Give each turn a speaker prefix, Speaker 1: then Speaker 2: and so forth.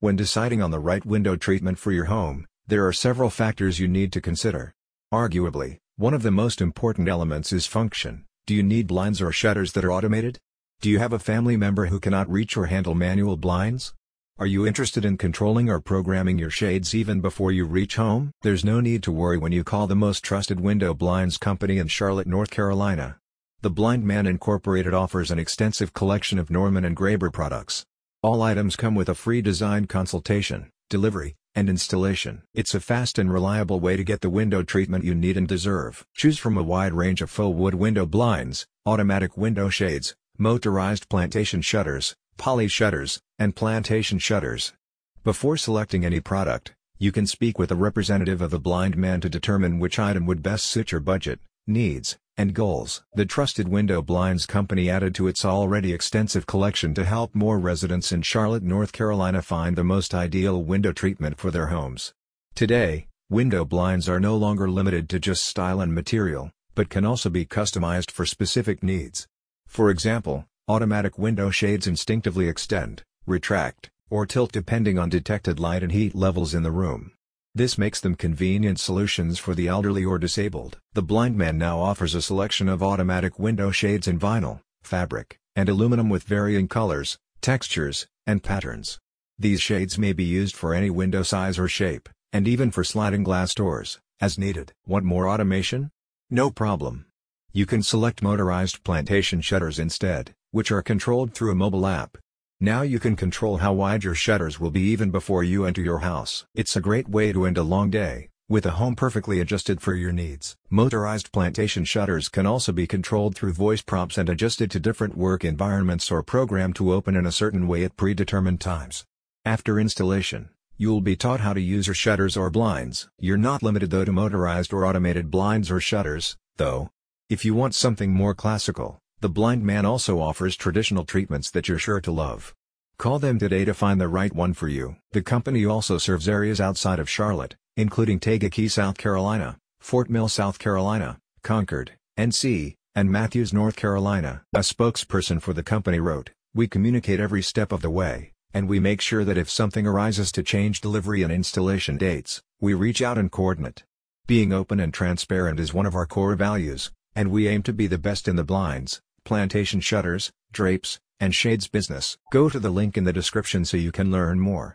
Speaker 1: When deciding on the right window treatment for your home, there are several factors you need to consider. Arguably, one of the most important elements is function. Do you need blinds or shutters that are automated? Do you have a family member who cannot reach or handle manual blinds? Are you interested in controlling or programming your shades even before you reach home? There's no need to worry when you call the most trusted window blinds company in Charlotte, North Carolina. The Blind Man Incorporated offers an extensive collection of Norman and Graber products. All items come with a free design consultation, delivery, and installation. It's a fast and reliable way to get the window treatment you need and deserve. Choose from a wide range of faux wood window blinds, automatic window shades, motorized plantation shutters, poly shutters, and plantation shutters. Before selecting any product, you can speak with a representative of the blind man to determine which item would best suit your budget, needs, and goals. The Trusted Window Blinds Company added to its already extensive collection to help more residents in Charlotte, North Carolina find the most ideal window treatment for their homes. Today, window blinds are no longer limited to just style and material, but can also be customized for specific needs. For example, automatic window shades instinctively extend, retract, or tilt depending on detected light and heat levels in the room. This makes them convenient solutions for the elderly or disabled. The Blind Man now offers a selection of automatic window shades in vinyl, fabric, and aluminum with varying colors, textures, and patterns. These shades may be used for any window size or shape, and even for sliding glass doors, as needed. Want more automation? No problem. You can select motorized plantation shutters instead, which are controlled through a mobile app. Now you can control how wide your shutters will be even before you enter your house. It's a great way to end a long day, with a home perfectly adjusted for your needs. Motorized plantation shutters can also be controlled through voice prompts and adjusted to different work environments or programmed to open in a certain way at predetermined times. After installation, you'll be taught how to use your shutters or blinds. You're not limited though to motorized or automated blinds or shutters, though. If you want something more classical, the Blind Man also offers traditional treatments that you're sure to love. Call them today to find the right one for you. The company also serves areas outside of Charlotte, including Kankakee, South Carolina, Fort Mill, South Carolina, Concord, NC, and Matthews, North Carolina. A spokesperson for the company wrote, We communicate every step of the way, and we make sure that if something arises to change delivery and installation dates, we reach out and coordinate. Being open and transparent is one of our core values, and we aim to be the best in the blinds, plantation shutters, drapes, and shades business. Go to the link in the description so you can learn more.